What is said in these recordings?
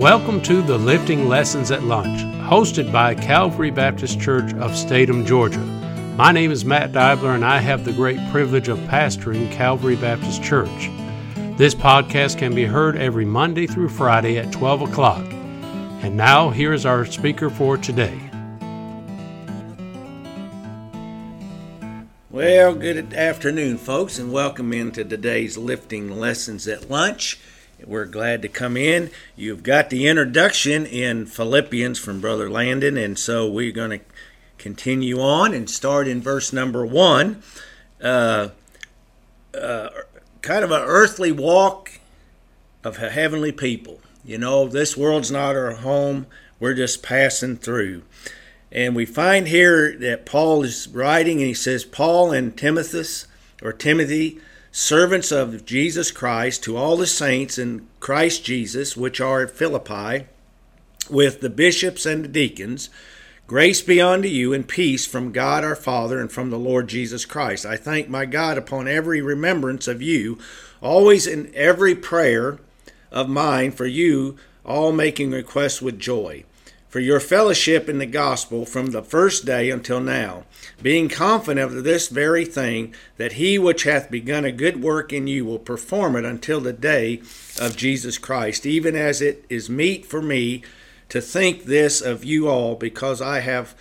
Welcome to the Lifting Lessons at Lunch, hosted by Calvary Baptist Church of Statham, Georgia. My name is Matt Dibler, and I have the great privilege of pastoring Calvary Baptist Church. This podcast can be heard every Monday through Friday at 12 o'clock. And now, here is our speaker for today. Well, good afternoon, folks, and welcome into today's lifting lessons at lunch. We're glad to come in. You've got the introduction in Philippians from Brother Landon, and so we're going to continue on and start in verse number one. Uh, uh, kind of an earthly walk of heavenly people. You know, this world's not our home, we're just passing through. And we find here that Paul is writing, and he says, Paul and Timothy, or Timothy, servants of Jesus Christ, to all the saints in Christ Jesus, which are at Philippi, with the bishops and the deacons, grace be unto you and peace from God our Father and from the Lord Jesus Christ. I thank my God upon every remembrance of you, always in every prayer of mine for you, all making requests with joy for your fellowship in the gospel from the first day until now, being confident of this very thing, that he which hath begun a good work in you will perform it until the day of Jesus Christ, even as it is meet for me to think this of you all, because I have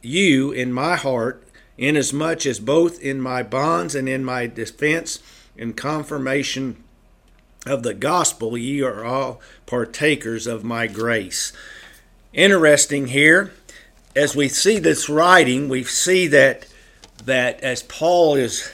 you in my heart, inasmuch as both in my bonds and in my defense and confirmation of the gospel ye are all partakers of my grace interesting here. As we see this writing we see that that as paul is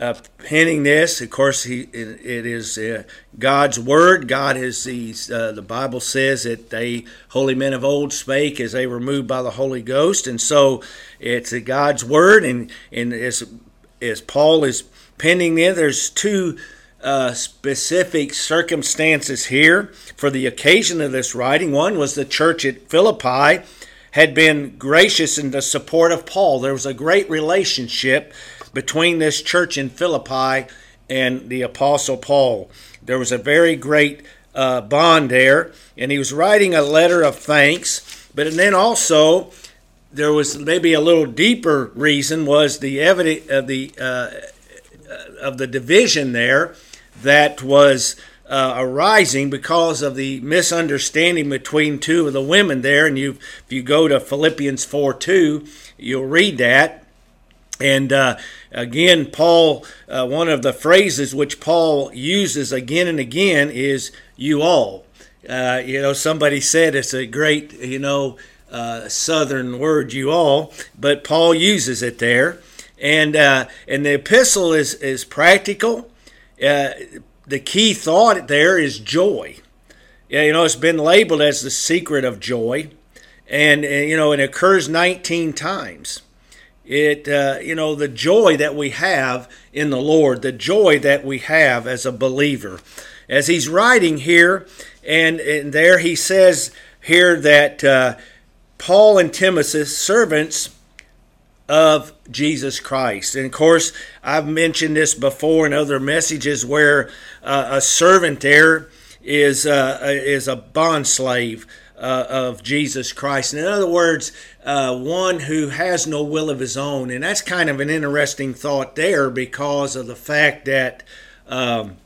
uh, penning this of course he it, it is uh, god's word. God is these uh, the bible says that they holy men of old spake as they were moved by the holy ghost. And so it's god's word. And and as as paul is penning it there's two uh, specific circumstances here for the occasion of this writing. One was the church at Philippi had been gracious in the support of Paul. There was a great relationship between this church in Philippi and the Apostle Paul. There was a very great uh, bond there, and he was writing a letter of thanks. But and then also, there was maybe a little deeper reason was the evidence of the uh, of the division there that was uh, arising because of the misunderstanding between two of the women there. And you, if you go to Philippians 4 2, you'll read that. And uh, again, Paul, uh, one of the phrases which Paul uses again and again is you all. Uh, you know, somebody said it's a great, you know, uh, southern word, you all, but Paul uses it there. And, uh, and the epistle is, is practical uh, the key thought there is joy. Yeah, you know, it's been labeled as the secret of joy, and, and you know, it occurs 19 times. It, uh, you know, the joy that we have in the Lord, the joy that we have as a believer. As he's writing here, and, and there he says here that uh, Paul and Timothy, servants of Jesus Christ. And of course, I've mentioned this before in other messages where uh, a servant there is uh, is a bond slave uh, of Jesus Christ. And In other words, uh, one who has no will of his own, and that's kind of an interesting thought there because of the fact that. Um,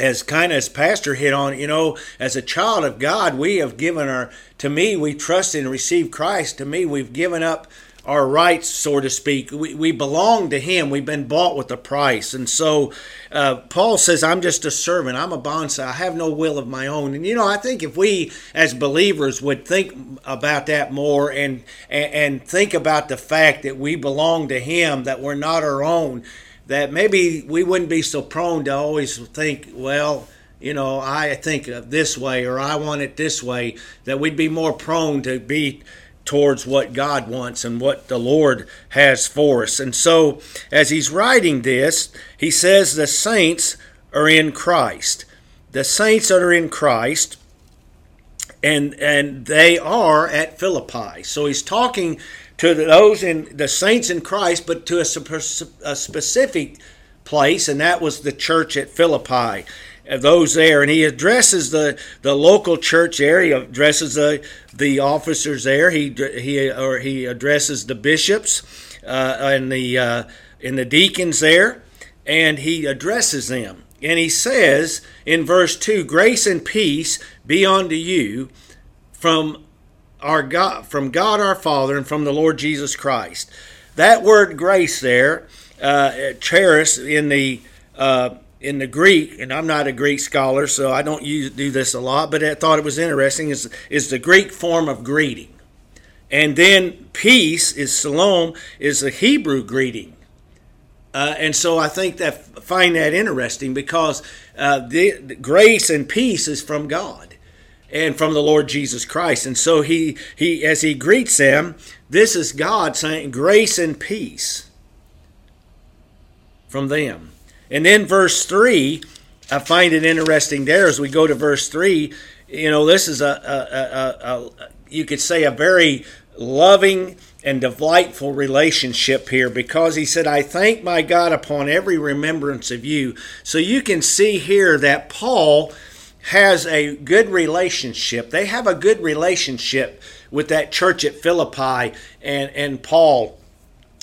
as kind of as pastor hit on you know as a child of god we have given our to me we trust and receive christ to me we've given up our rights, so to speak. We, we belong to Him. We've been bought with a price. And so uh, Paul says, I'm just a servant. I'm a bondservant. I have no will of my own. And, you know, I think if we as believers would think about that more and, and think about the fact that we belong to Him, that we're not our own, that maybe we wouldn't be so prone to always think, well, you know, I think of this way or I want it this way, that we'd be more prone to be towards what God wants and what the Lord has for us. And so, as he's writing this, he says the saints are in Christ. The saints are in Christ, and and they are at Philippi. So he's talking to those in the saints in Christ, but to a, a specific place, and that was the church at Philippi. Those there, and he addresses the, the local church area, addresses the the officers there. He he or he addresses the bishops uh, and the uh, and the deacons there, and he addresses them. And he says in verse two, "Grace and peace be unto you from our God, from God our Father, and from the Lord Jesus Christ." That word grace there, uh, in the uh, in the Greek, and I'm not a Greek scholar, so I don't use, do this a lot, but I thought it was interesting, is, is the Greek form of greeting. And then peace is shalom, is a Hebrew greeting. Uh, and so I think that find that interesting because uh, the, the grace and peace is from God and from the Lord Jesus Christ. And so he, he as he greets them, this is God saying grace and peace from them. And then verse 3, I find it interesting there as we go to verse 3. You know, this is a, a, a, a you could say, a very loving and delightful relationship here because he said, I thank my God upon every remembrance of you. So you can see here that Paul has a good relationship. They have a good relationship with that church at Philippi and, and Paul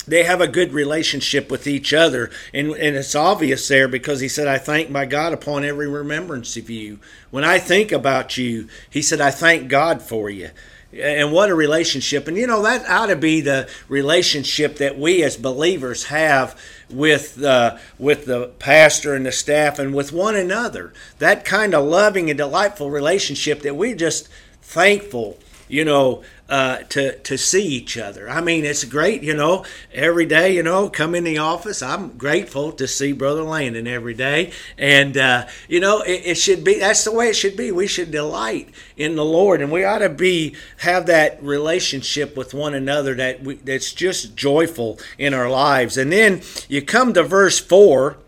they have a good relationship with each other. And, and it's obvious there because he said, I thank my God upon every remembrance of you. When I think about you, he said, I thank God for you. And what a relationship. And you know, that ought to be the relationship that we as believers have with uh, with the pastor and the staff and with one another. That kind of loving and delightful relationship that we're just thankful you know, uh, to to see each other. I mean, it's great, you know. Every day, you know, come in the office. I'm grateful to see Brother Landon every day, and uh, you know, it, it, should be. That's the way it should be. We should delight in the Lord, and we ought to be have that relationship with one another that we, that's just joyful in our lives. And then you come to verse four,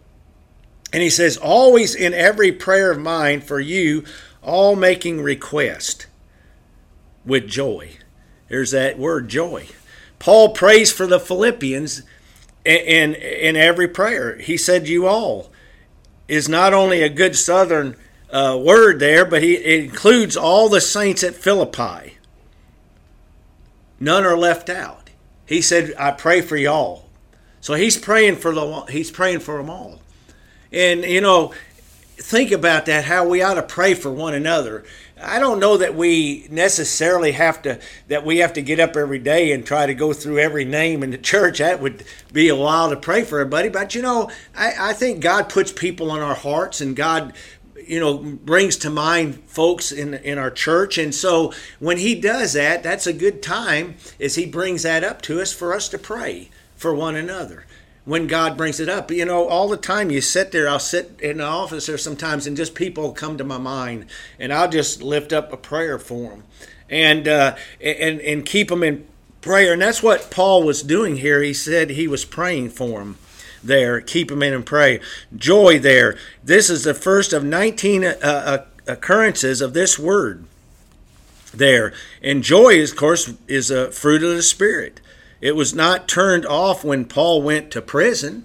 and he says, "Always in every prayer of mine for you, all making request." with joy. There's that word joy. Paul prays for the Philippians in, in, every prayer. He said, You all is not only a good southern uh, word there, but he, includes all the saints at Philippi. None are left out. He said, I pray for y'all. So he's praying for the he's praying for them all. And you know, think about that how we ought to pray for one another I don't know that we necessarily have to that we have to get up every day and try to go through every name in the church. That would be a while to pray for everybody. But you know, I, I think God puts people on our hearts, and God, you know, brings to mind folks in in our church. And so when He does that, that's a good time as He brings that up to us for us to pray for one another when God brings it up. You know, all the time you sit there, I'll sit in the office there sometimes and just people come to my mind and I'll just lift up a prayer for them and, uh, and, and keep them in prayer. And that's what Paul was doing here. He said he was praying for them there. Keep them in and pray. Joy there. This is the first of 19 uh, uh, occurrences of this word there. And joy, of course, is a fruit of the Spirit. It was not turned off when Paul went to prison.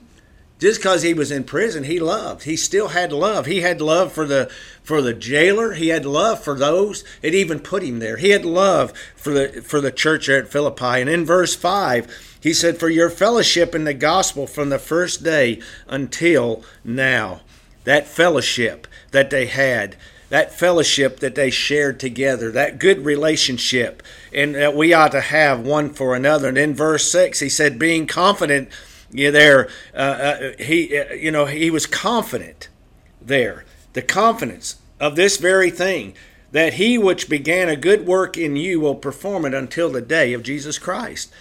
Just because he was in prison, he loved. He still had love. He had love for the for the jailer. He had love for those. It even put him there. He had love for the for the church at Philippi. And in verse five, he said, "For your fellowship in the gospel from the first day until now." That fellowship that they had that fellowship that they shared together, that good relationship, and that we ought to have one for another. And in verse six, he said, "Being confident." There, uh, uh, he, uh, you know, he was confident there. The confidence of this very thing that he which began a good work in you will perform it until the day of Jesus Christ.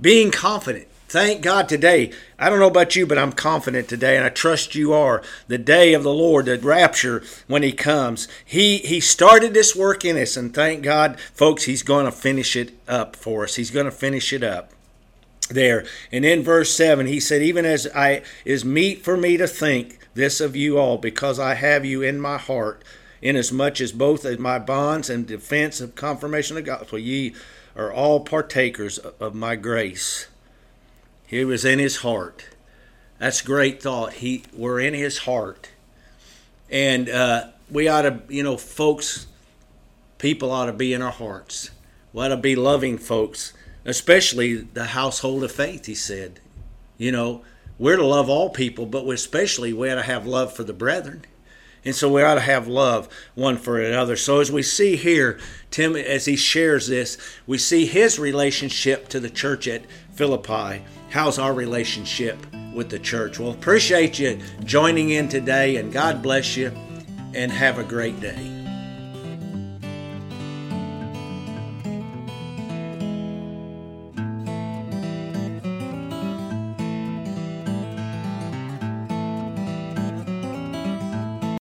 Being confident Thank God today. I don't know about you, but I'm confident today, and I trust you are. The day of the Lord, the rapture, when He comes. He He started this work in us, and thank God, folks, He's going to finish it up for us. He's going to finish it up there. And in verse 7, he said, Even as I is meet for me to think this of you all, because I have you in my heart, inasmuch as both as my bonds and defense of confirmation of the gospel, ye are all partakers of my grace. He was in his heart. That's great thought. He we're in his heart. And uh, we ought to, you know, folks, people ought to be in our hearts. We ought to be loving folks, especially the household of faith, he said. You know, we're to love all people, but especially we ought to have love for the brethren. And so we ought to have love one for another. So as we see here, Tim, as he shares this, we see his relationship to the church at Philippi. How's our relationship with the church? Well, appreciate you joining in today, and God bless you, and have a great day.